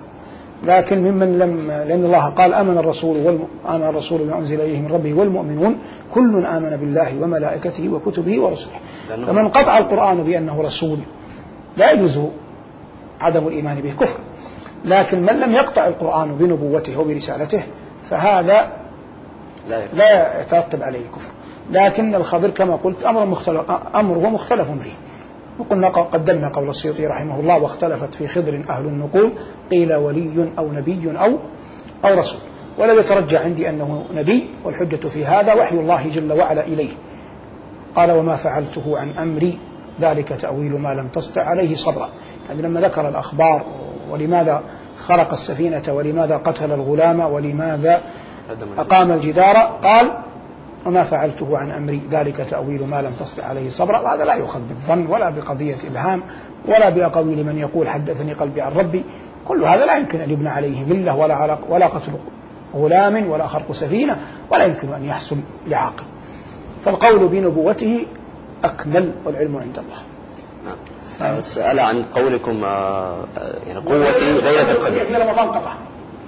لكن ممن لم لأن الله قال آمن الرسول والم... آمن الرسول بما أنزل إليه من ربه والمؤمنون كل آمن بالله وملائكته وكتبه ورسله. فمن قطع القرآن بأنه رسول لا يجوز عدم الإيمان به كفر. لكن من لم يقطع القرآن بنبوته وبرسالته فهذا لا لا يترتب عليه كفر لكن الخضر كما قلت أمر مختلف أمره مختلف فيه. وقلنا قدمنا قول السيوطي رحمه الله واختلفت في خضر أهل النقول قيل ولي أو نبي أو أو رسول. ولا يترجى عندي أنه نبي والحجة في هذا وحي الله جل وعلا إليه. قال وما فعلته عن أمري ذلك تأويل ما لم تستع عليه صبرا. يعني لما ذكر الأخبار ولماذا خرق السفينة ولماذا قتل الغلام ولماذا. أقام الجدار؟ قال وما فعلته عن أمري ذلك تأويل ما لم تستع عليه صبرا. وهذا لا يؤخذ بالظن ولا بقضية إبهام ولا بأقاويل من يقول حدثني قلبي عن ربي. كل هذا لا يمكن أن يبنى عليه ملة ولا على ولا قتل غلام ولا خرق سفينة ولا يمكن أن يحصل لعاقل. فالقول بنبوته أكمل والعلم عند الله. نعم. سأل عن قولكم آه، آه، يعني قوتي ليلة القدر في رمضان قطع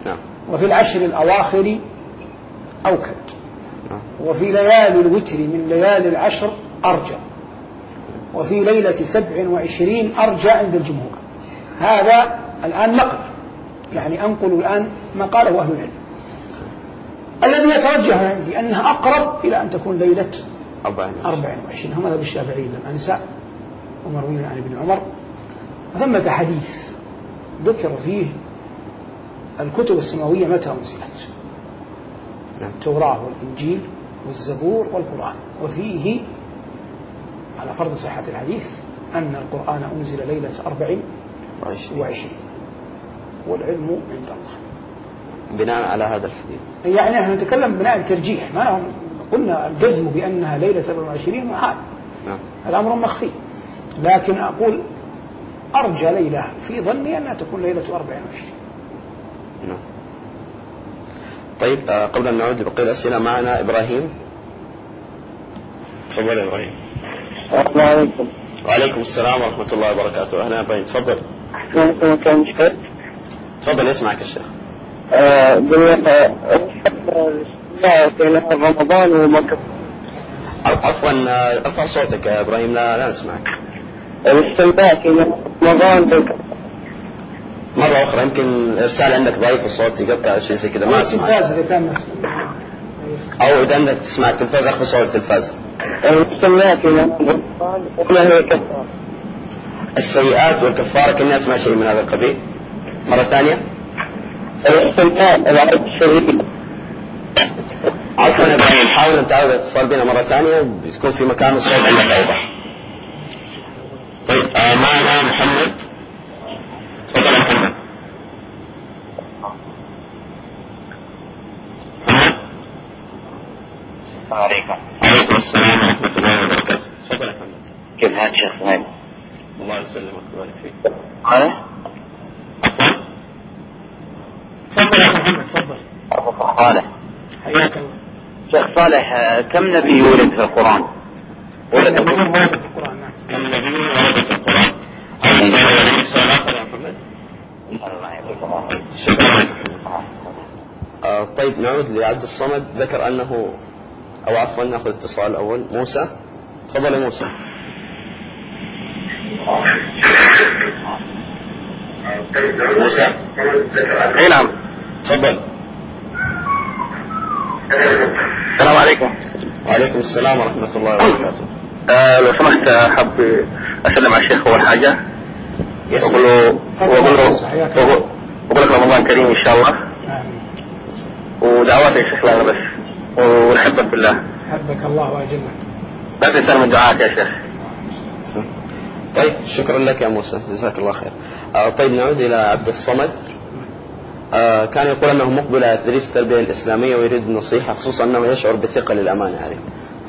نعم. وفي العشر الأواخر أوكد. نعم. وفي ليالي الوتر من ليالي العشر أرجى. وفي ليلة سبع وعشرين أرجى عند الجمهور. هذا الآن نقل. يعني أنقل الآن ما قاله أهل العلم. الذي يترجح عندي أنها أقرب إلى أن تكون ليلة أربعين 24 هم مذهب الشافعي لم أنسى. ومروي عن ابن عمر ثمة حديث ذكر فيه الكتب السماوية متى أنزلت نعم. التوراة والإنجيل والزبور والقرآن. وفيه على فرض صحة الحديث أن القرآن أنزل ليلة أربع وعشرين. والعلم عند الله. بناء على هذا الحديث. يعني نحن نتكلم بناء الترجيح. ما قلنا الجزم بأنها ليلة 24 محال نعم. هذا أمر مخفي. لكن أقول أرجى ليلة في ظني أنها تكون ليلة 24 نعم. طيب آه، قبل أن نعود لبقية الأسئلة معنا إبراهيم. تفضل يا إبراهيم. السلام عليكم. وعليكم السلام ورحمة الله وبركاته. أهلا إبراهيم. تفضل. تفضل يسمعك الشيخ قلنا في نهار رمضان ومكة عفوا آه، ارفع صوتك يا إبراهيم لا لا نسمعك. الاستمتاع في نهار رمضان مرة أخرى يمكن الإرسال عندك ضعيف الصوت يقطع أو شيء زي كذا ما أسمعك التلفاز إذا كان أو إذا عندك تسمع التلفاز أخفض صوت التلفاز. الاستمتاع في رمضان السيئات والكفارة كنا أسمع شيء من هذا القبيل. مرة ثانية. الاستمتاع العيد الشريف. عفوا يا إبراهيم حاول أن تعود الاتصال بنا مرة ثانية بتكون في مكان الصوت عندك أوضح طيب آه معنا محمد؟ تفضل يا محمد. محمد؟ عليكم. عليكم السلام ورحمة الله وبركاته. تفضل يا محمد. كيف حالك شيخ سهيل؟ الله يسلمك ويبارك فيك. أنا؟ تفضل يا محمد. تفضل. صالح حياك الله. شيخ صالح آه، كم نبي ولد في القرآن؟ ولد في القرآن. نعم كم ورد في القرآن؟ آخر يا محمد طيب نعود لعبد الصمد. ذكر أنه أو عفوا نأخذ اتصال الأول موسى. تفضل يا موسى. موسى. أي نعم. تفضل. السلام عليكم. وعليكم السلام ورحمة الله وبركاته. آه لو سمحت حاب أسلم على الشيخ أول حاجة. وأقول له وأقول له. واقول لك رمضان كريم إن شاء الله. ودعواتي يا شيخ لنا بس. ونحبك بالله. حبك الله وأجلك. لا تنسى من دعائك يا شيخ. طيب شكرا لك يا موسى. جزاك الله خير. آه طيب نعود إلى عبد الصمد. آه كان يقول أنه مقبل على تدريس التربية الإسلامية ويريد النصيحة خصوصا أنه يشعر بثقة للأمانة عليه.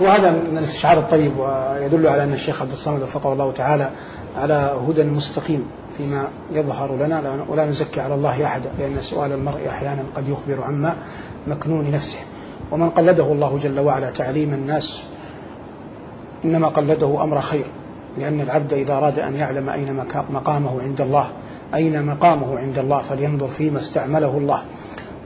وهذا من الاستشعار الطيب ويدل على أن الشيخ عبد الصمد وفقه الله تعالى على هدى مستقيم فيما يظهر لنا. لا- ولا نزكي على الله أحدا لأن سؤال المرء أحيانا قد يخبر عما مكنون نفسه. ومن قلده الله جل وعلا تعليم الناس إنما قلده أمر خير لأن العبد إذا أراد أن يعلم أين مقامه عند الله أين مقامه عند الله فلينظر فيما استعمله الله.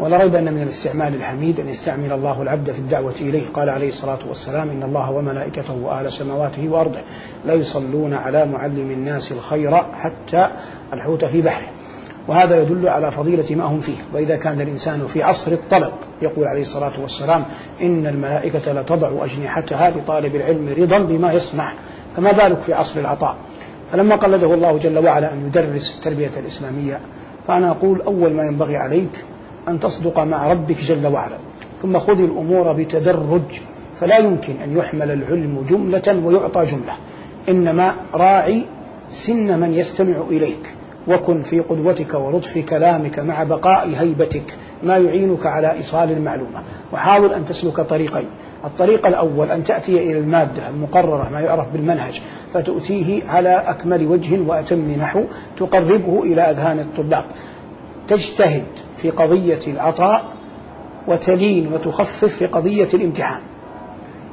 ولا ريب أن من الاستعمال الحميد أن يستعمل الله العبد في الدعوة إليه. قال عليه الصلاة والسلام إن الله وملائكته وأهل سماواته وأرضه لا يصلون على معلم الناس الخير حتى الحوت في بحره. وهذا يدل على فضيلة ما هم فيه. وإذا كان الإنسان في عصر الطلب يقول عليه الصلاة والسلام إن الملائكة لتضع أجنحتها لطالب العلم رضا بما يصنع. فما بالك في عصر العطاء؟ فلما قلده الله جل وعلا أن يدرس التربية الإسلامية فأنا أقول أول ما ينبغي عليك أن تصدق مع ربك جل وعلا. ثم خذ الأمور بتدرج. فلا يمكن أن يحمل العلم جملة ويعطى جملة. إنما راعي سن من يستمع إليك. وكن في قدوتك ولطف كلامك مع بقاء هيبتك ما يعينك على إيصال المعلومة. وحاول أن تسلك طريقين. الطريق الأول أن تأتي إلى المادة المقررة ما يعرف بالمنهج فتؤتيه على أكمل وجه وأتم نحو تقربه إلى أذهان الطلاب. تجتهد في قضية العطاء وتلين وتخفف في قضية الامتحان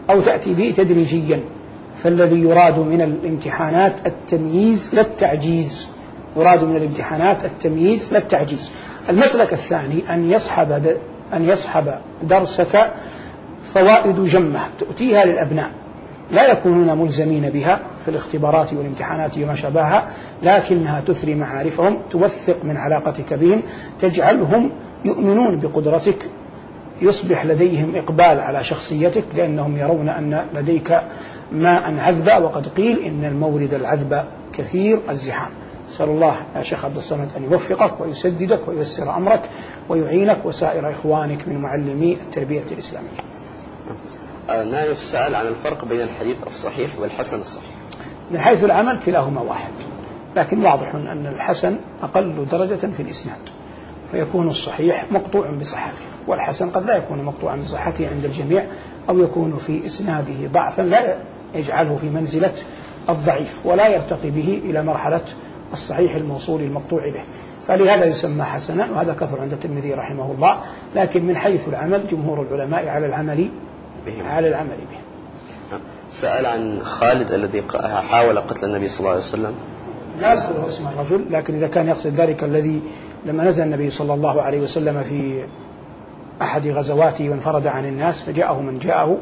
أو تأتي به تدريجيا فالذي يراد من الامتحانات التمييز لا التعجيز يراد من الامتحانات التمييز لا التعجيز. المسلك الثاني أن يصحب أن يصحب درسك فوائد جمة تؤتيها للأبناء لا يكونون ملزمين بها في الاختبارات والامتحانات وما شابهها. لكنها تثري معارفهم توثق من علاقتك بهم تجعلهم يؤمنون بقدرتك يصبح لديهم إقبال على شخصيتك لأنهم يرون أن لديك ماء عذبا وقد قيل إن المورد العذب كثير الزحام. نسأل الله يا شيخ عبد الصمد أن يوفقك ويسددك وييسر أمرك ويعينك وسائر إخوانك من معلمي التربية الإسلامية. نايف سأل عن الفرق بين الحديث الصحيح والحسن الصحيح. من حيث العمل كلاهما واحد. لكن واضح أن الحسن أقل درجة في الإسناد فيكون الصحيح مقطوع بصحته والحسن قد لا يكون مقطوعا بصحته عند الجميع أو يكون في إسناده ضعفا لا يجعله في منزلة الضعيف ولا يرتقي به إلى مرحلة الصحيح الموصول المقطوع به. فلهذا يسمى حسنا وهذا كثر عند الترمذي رحمه الله لكن من حيث العمل جمهور العلماء على العمل به على العمل به. سأل عن خالد الذي حاول قتل النبي صلى الله عليه وسلم. لا أذكر اسم الرجل لكن إذا كان يقصد ذلك الذي لما نزل النبي صلى الله عليه وسلم في أحد غزواته وانفرد عن الناس فجاءه من جاءه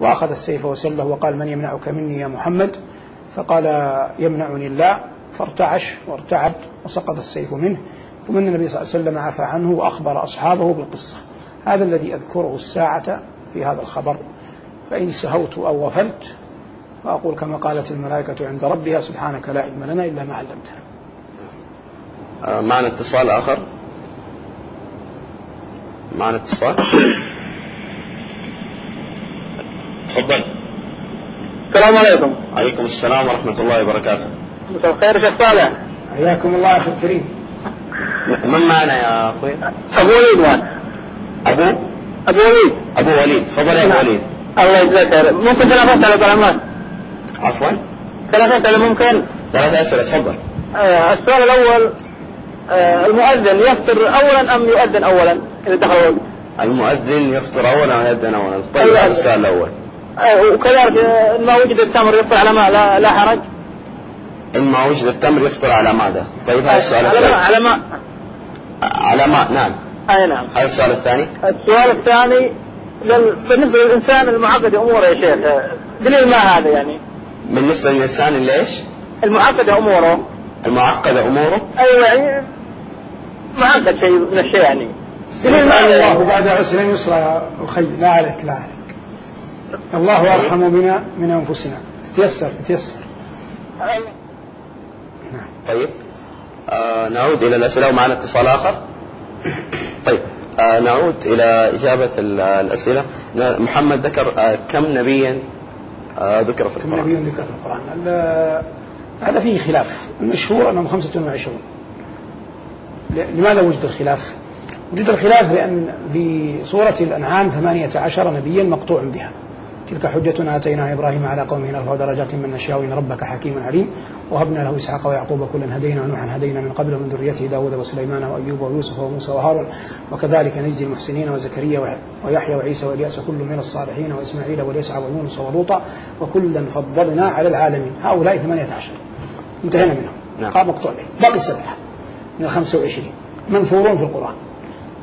وأخذ السيف وسله وقال من يمنعك مني يا محمد؟ فقال يمنعني الله فارتعش وارتعد وسقط السيف منه. ثم النبي صلى الله عليه وسلم عفى عنه وأخبر أصحابه بالقصة. هذا الذي أذكره الساعة في هذا الخبر. فإن سهوت أو غفلت فأقول كما قالت الملائكة عند ربها سبحانك لا علم لنا إلا ما علمتنا. آه معنا اتصال آخر؟ معنا اتصال؟ تفضل. السلام عليكم. عليكم السلام ورحمة الله وبركاته. مساء الخير شيخ صالح. حياكم الله أخي الكريم. م- من معنا يا أخوي؟ أبو وليد وان أبو؟ أبو وليد. أبو وليد. تفضل يا أبو وليد. الله يجزاك خير. ممكن تنافس على كلامات عفوا. ثلاث أسئلة ممكن؟ ثلاث أسئلة تفضل. آه، السؤال الأول آه، المؤذن يفطر أولا أم يؤذن أولا؟ إذا دخل الوقت؟ المؤذن يفطر أولا ويأذن أولا؟ طيب. هذا السؤال الأول. آه، وكذلك إن ما وجد التمر يفطر على ما لا, لا حرج. إن ما وجد التمر يفطر على ماذا طيب هذا السؤال على ما الثاني على ما على ماء نعم. أي نعم. هذا السؤال الثاني. السؤال الثاني. بالنسبة للإنسان المعقد أموره يا شيخ آه، دليل ما هذا يعني؟ بالنسبة للإنسان اللي إيش المعقد أموره. المعقد أموره؟ أيوة يعني معقد شيء من الشيء يعني الله. بعد عسر يسرا يا أخي. لا عليك لا عليك. الله أرحم بنا من أنفسنا. تتيسر تتيسر. طيب. آه نعود إلى الأسئلة ومعنا اتصال آخر. طيب. آه نعود إلى إجابة ال- الأسئلة. محمد ذكر آه كم نبيا ذكر في القرآن. نبي ذكر في القرآن. ال- هذا فيه خلاف. المشهور أنهم 25 ل- لماذا وجد الخلاف؟ وجد الخلاف لأن في سورة الأنعام 18 نبيا مقطوع بها. تلك حجتنا آتيناها إبراهيم على قومه نرفع درجات من نشاء ربك حكيم عليم. وهبنا له إسحاق ويعقوب كلا هدينا ونوحا هدينا من قبل ومن ذريته داود وسليمان وأيوب ويوسف وموسى وهارون وكذلك نجزي المحسنين وزكريا ويحيى وعيسى وإلياس كل من الصالحين وإسماعيل واليسع ويونس ولوطا وكلا فضلنا على العالمين. هؤلاء 18 انتهينا منهم. نعم. قام مقطوع به باقي سبعة من ال 25 منثورون في القرآن.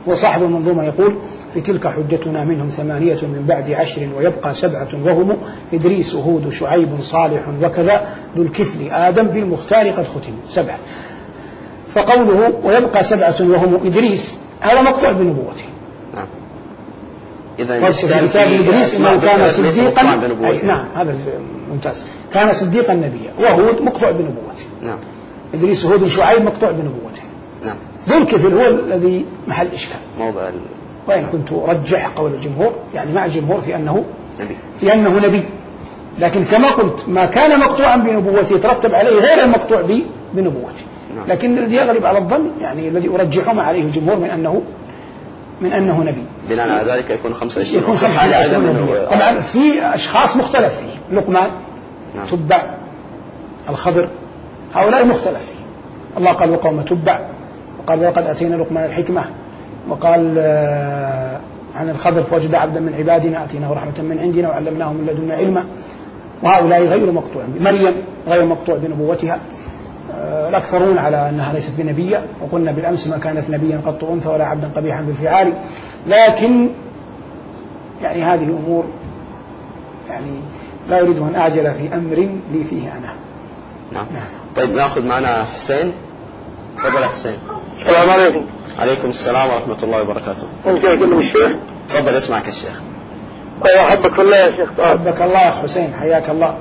وصاحب المنظومة يقول في تلك حجتنا منهم ثمانية من بعد عشر ويبقى سبعة وهم إدريس هود شعيب صالح وكذا ذو الكفل. آدم بالمختار قد ختم سبعة. فقوله ويبقى سبعة وهم إدريس هذا مقطوع بنبوته. نعم. إذا في كتاب إدريس أنه كان صديقا. نعم هذا ممتاز. كان صديقا نبيا. وهود مقطوع بنبوته. نعم. إدريس هود شعيب مقطوع بنبوته. نعم. ذو الكفل هو الذي محل إشكال. موضع وإن كنت أرجح قول الجمهور يعني مع الجمهور في أنه في أنه نبي. لكن كما قلت ما كان مقطوعا بنبوته يترتب عليه غير المقطوع به بنبوته نعم. لكن الذي يغلب على الظن يعني الذي أرجحه ما عليه الجمهور من أنه من أنه نبي. بناء على ذلك يكون 25 يكون وفي حال خمسة عدم نبي. إنه- طبعا في أشخاص مختلف فيه. لقمان نعم. تبع الخضر هؤلاء مختلف فيه. الله قال وقوم تبع وقال ولقد أتينا لقمان الحكمة. وقال آه، عن الخضر فوجد عبدا من عبادنا آتيناه رحمة من عندنا وعلمناه من لدنا علما. وهؤلاء غير مقطوع مريم غير مقطوع بنبوتها. آه، الأكثرون على أنها ليست بنبية وقلنا بالأمس ما كانت نبيا قط أنثى ولا عبدا قبيحا بالفعال. لكن يعني هذه أمور يعني لا أريد أن أعجل في أمر لي فيه أنا. نعم. نعم. طيب نأخذ معنا حسين. تفضل حسين. السلام عليكم. عليكم السلام ورحمة الله وبركاته. انت اكلم الشيخ؟ تفضل اسمعك الشيخ احبك في الله يا شيخ. أحبك الله يا حسين حياك الله.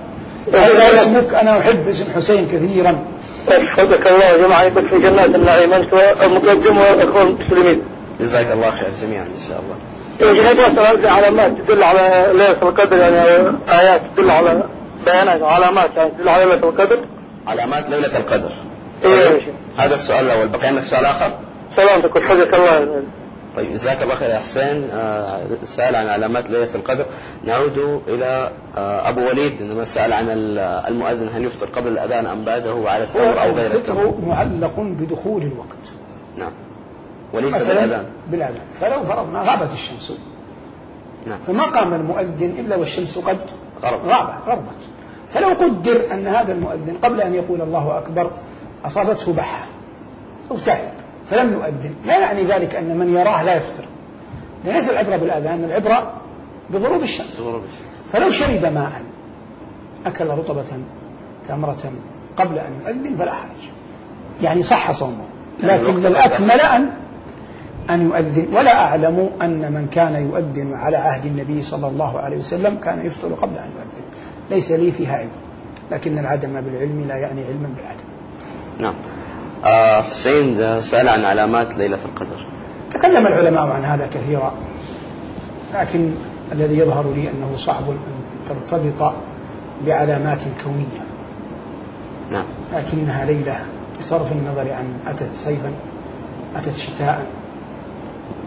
هذا اسمك أنا أحب اسم حسين كثيرا. يحفظك الله وجمع يبك في جنات النعيم. أنت والمقدم والاخوان المسلمين. جزاك الله خير جميعا إن شاء الله. أسأل علامات تدل على ليلة القدر يعني آيات تدل على بيانات علامات يعني تدل على ليلة القدر؟ علامات ليلة القدر. يا شيخ هذا السؤال الأول. بقى عندك سؤال آخر؟ سلامتك وحفظك الله. طيب جزاك الله خير يا حسين. آه، سأل عن علامات ليلة القدر. نعود إلى آه، أبو وليد إنما سأل عن ال- المؤذن هل يفطر قبل الأذان أم بعده على التمر أو غير التمر؟ الفطر معلق بدخول الوقت. نعم. وليس بالأذان. بالأذان. فلو فرضنا غابت الشمس. نعم. فما قام المؤذن إلا والشمس قد غرب. غابت. غربت. فلو قدر أن هذا المؤذن قبل أن يقول الله أكبر أصابته بحة. أو تعب فلم يؤذن لا يعني ذلك أن من يراه لا يفطر ليس العبرة بالأذان العبرة بغروب الشمس. غروب الشمس. فلو شرب ماء أكل رطبة تمرة قبل أن يؤذن فلا حرج. يعني صح صومه لكن الوقت الأكمل أن أن يؤذن. ولا أعلم أن من كان يؤذن على عهد النبي صلى الله عليه وسلم كان يفطر قبل أن يؤذن. ليس لي فيها علم لكن العدم بالعلم لا يعني علما بالعدم. نعم. آه، حسين سأل عن علامات ليلة القدر. تكلم العلماء عن هذا كثيرا لكن الذي يظهر لي أنه صعب أن ترتبط بعلامات كونية. نعم. لكنها ليلة بصرف النظر عن أتت صيفا أتت شتاء.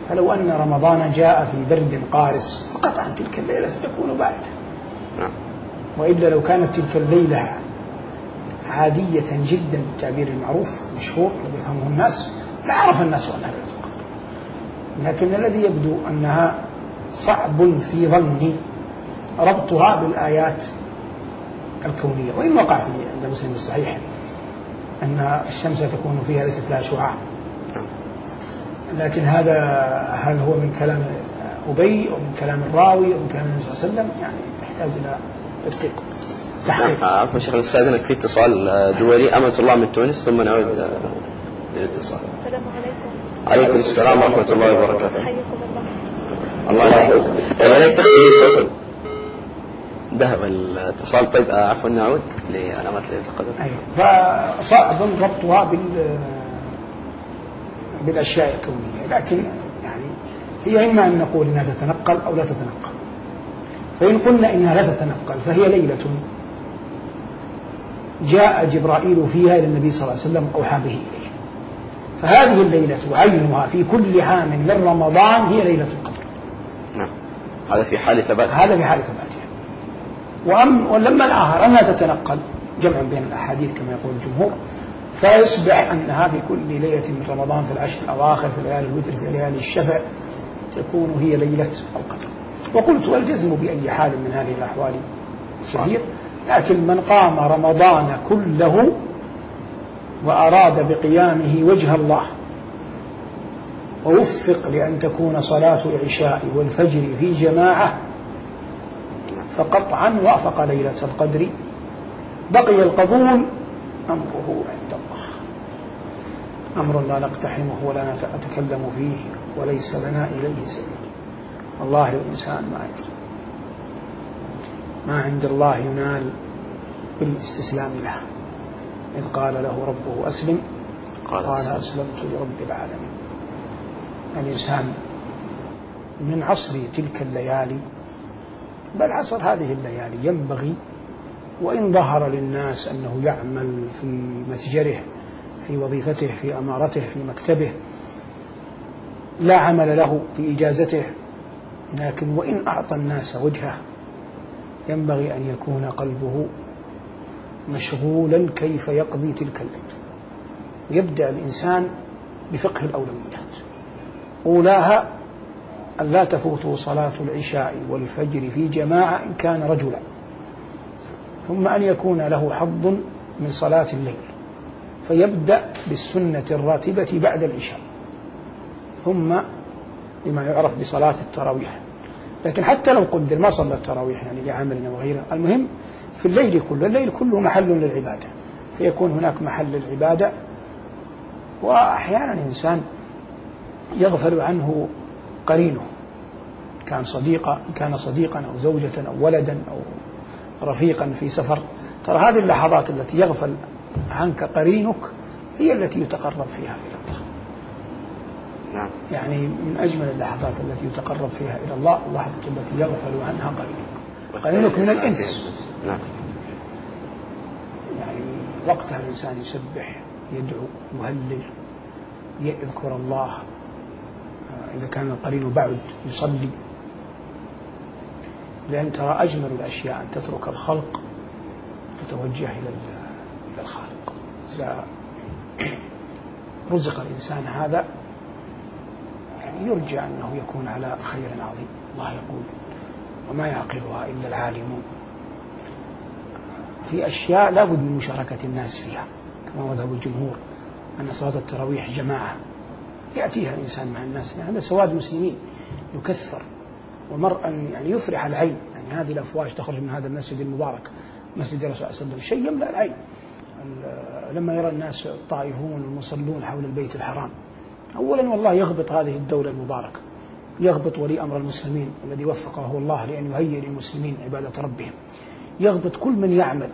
فلو أن رمضان جاء في برد قارس فقطعا تلك الليلة ستكون باردة نعم. وإلا لو كانت تلك الليلة عادية جدا بالتعبير المعروف المشهور الذي يفهمه الناس لا عرف الناس أنها لكن الذي يبدو أنها صعب في ظني ربطها بالآيات الكونية. وإن وقع في عند مسلم الصحيح أن الشمس تكون فيها ليست لها شعاع. لكن هذا هل هو من كلام أبي أو من كلام الراوي أو من كلام النبي صلى الله عليه وسلم؟ يعني يحتاج إلى تدقيق. تحقيق. نعم عفوا شيخ نستأذنك في اتصال آه، دولي أمة الله من تونس ثم نعود آه، للاتصال السلام عليكم. عليكم السلام ورحمة الله وبركاته. حياكم الله. الله يحفظك. عليك تخفي صوت. ذهب الاتصال. طيب آه، عفوا نعود لعلامات ليلة القدر أيوة. فصعب ربطها بال بالأشياء الكونية لكن يعني هي إما أن نقول إنها تتنقل أو لا تتنقل. فإن قلنا إنها لا تتنقل فهي ليلة. جاء جبرائيل فيها إلى النبي صلى الله عليه وسلم أوحى به إليه. فهذه الليلة عينها في كل عام من رمضان هي ليلة القدر. نعم. هذا في حال ثبات. هذا في حال ثباتها وأم ولما الآخر أنها تتنقل جمع بين الأحاديث كما يقول الجمهور فيصبح أنها في كل ليلة من رمضان في العشر الأواخر في ليالي الوتر في ليالي الشفع تكون هي ليلة القدر. وقلت والجزم بأي حال من هذه الأحوال صحيح؟ لكن من قام رمضان كله وأراد بقيامه وجه الله ووفق لأن تكون صلاة العشاء والفجر في جماعة فقطعا وافق ليلة القدر بقي القبول أمره عند الله. أمر لا نقتحمه ولا نتكلم فيه وليس لنا إليه سبيل. والله الإنسان ما يدري. ما عند الله ينال بالاستسلام له. إذ قال له ربه أسلم. قال قال أسلم. أسلمت لرب العالمين. الإنسان من عصر تلك الليالي بل عصر هذه الليالي ينبغي وإن ظهر للناس أنه يعمل في متجره في وظيفته في أمارته في مكتبه لا عمل له في إجازته لكن وإن أعطى الناس وجهه ينبغي أن يكون قلبه مشغولا كيف يقضي تلك الليلة. يبدأ الإنسان بفقه الأولويات. أولاها أن لا تفوته صلاة العشاء والفجر في جماعة إن كان رجلا. ثم أن يكون له حظ من صلاة الليل. فيبدأ بالسنة الراتبة بعد العشاء. ثم بما يعرف بصلاة التراويح. لكن حتى لو قدر ما صلى التراويح يعني لعمل أو غيره. المهم في الليل كله الليل كله محل للعبادة. فيكون هناك محل للعبادة. وأحيانا الإنسان يغفل عنه قرينه. كان صديقا كان صديقا أو زوجة أو ولدا أو رفيقا في سفر. ترى هذه اللحظات التي يغفل عنك قرينك هي التي يتقرب فيها إلى الله. نعم. يعني من أجمل اللحظات التي يتقرب فيها إلى الله اللحظة التي يغفل عنها قرينك قرينك من الإنس. نعم. يعني وقتها الإنسان يسبح يدعو يهلل يذكر الله. آه، إذا كان القرين بعد يصلي. لأن ترى أجمل الأشياء أن تترك الخلق وتتوجه إلى إلى الخالق. إذا رزق الإنسان هذا يرجى أنه يكون على خير عظيم. الله يقول وما يعقلها إلا العالمون. في أشياء لا بد من مشاركة الناس فيها كما مذهب الجمهور أن صلاة التراويح جماعة. يأتيها الإنسان مع الناس يعني هذا سواد مسلمين يكثر. ومرءا يعني يفرح العين. يعني هذه الأفواج تخرج من هذا المسجد المبارك مسجد الرسول صلى الله عليه وسلم. شيء يملأ العين. ال- لما يرى الناس الطائفون المصلون حول البيت الحرام. أولا والله يغبط هذه الدولة المباركة يغبط ولي أمر المسلمين الذي وفقه الله لأن يهيئ للمسلمين عبادة ربهم يغبط كل من يعمل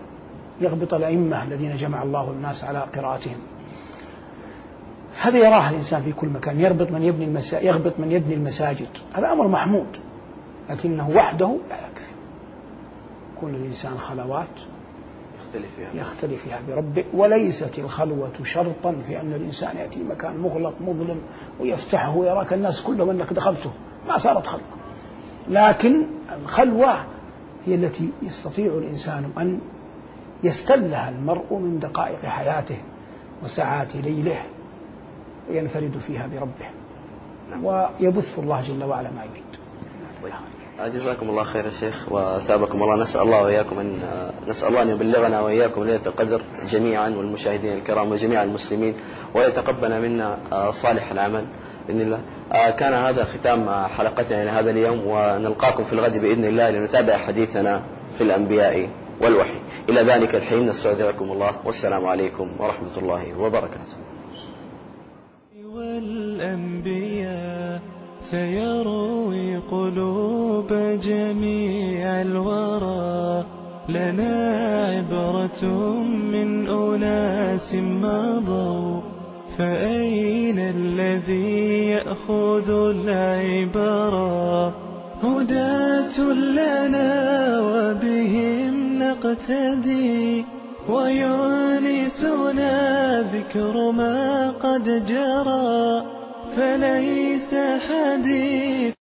يغبط الأئمة الذين جمع الله الناس على قراءتهم. هذا يراه الإنسان في كل مكان يربط من يبني المسا... يغبط من يبني المساجد هذا أمر محمود لكنه وحده لا يكفي. يكون الإنسان خلوات يختلف فيها. يختلف فيها بربه وليست الخلوة شرطا في أن الإنسان يأتي مكان مغلق مظلم ويفتحه ويراك الناس كلهم أنك دخلته. ما صارت خلوة. لكن الخلوة هي التي يستطيع الإنسان أن يستلها المرء من دقائق حياته وساعات ليله وينفرد فيها بربه. ويبث الله جل وعلا ما يريد. طيب. جزاكم الله خير يا شيخ وثابكم الله. نسأل الله وإياكم أن نسأل الله أن يبلغنا وإياكم ليلة القدر جميعا والمشاهدين الكرام وجميع المسلمين ويتقبل منا صالح العمل بإذن الله. آه، كان هذا ختام حلقتنا لهذا اليوم ونلقاكم في الغد بإذن الله لنتابع حديثنا في الأنبياء والوحي. إلى ذلك الحين نستودعكم الله والسلام عليكم ورحمة الله وبركاته. والأنبياء سيروي قلوب جميع الورى. لنا عبرة من أناس مضوا. فأين الذي يأخذ العبرة هداة لنا وبهم نقتدي. ويونسنا ذكر ما قد جرى. فليس حديث